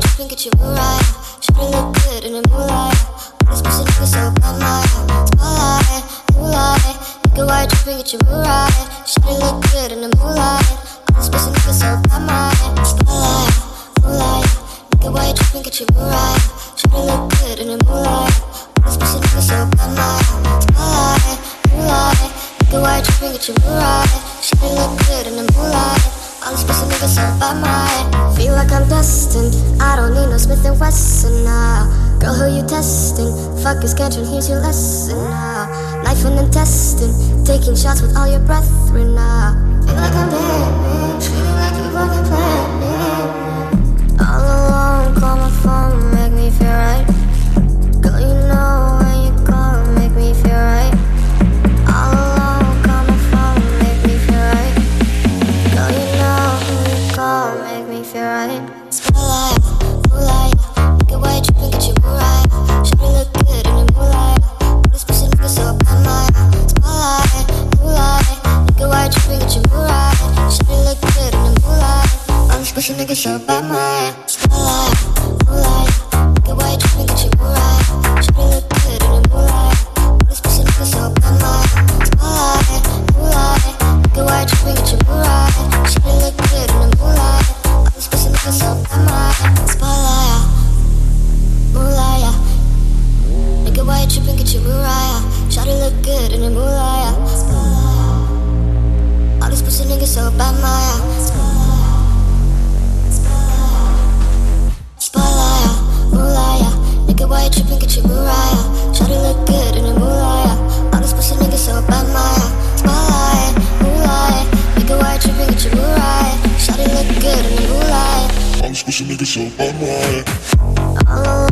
tripping, get you Mariah. Shawty look good in the moonlight. This pussy nigga so bad, my spotlight, moonlight. Nigga, why you tripping, get you Mariah. Shawty look good in the moonlight. This pussy nigga so bad, my spotlight, moonlight. Nigga, why you tripping, get you Mariah. Shawty look good in the moonlight. This so bad, my spotlight, moonlight. Nigga, why you tripping, get you Mariah. Shawty look good in the moonlight. All this pussy niggas so by my Feel like I'm destined. I don't need no Smith and Wesson now Girl, who you testing? Fuck is Gantron, here's your lesson now Knife and intestine. Taking shots with all your brethren now Feel like I'm dead, nigga so by my spotlight, tripping, get you right? Shawty look good in the moonlight. All this pussy nigga so bad, my Spotlight, moonlight. Nigga, why you tripping, get you right? Shawty look good in the moonlight. All this pussy nigga so bad, my Spotlight, moonlight. Nigga, why you tripping, get you right? Shawty look good in the moonlight. All this pussy niggas so bad, my All alone,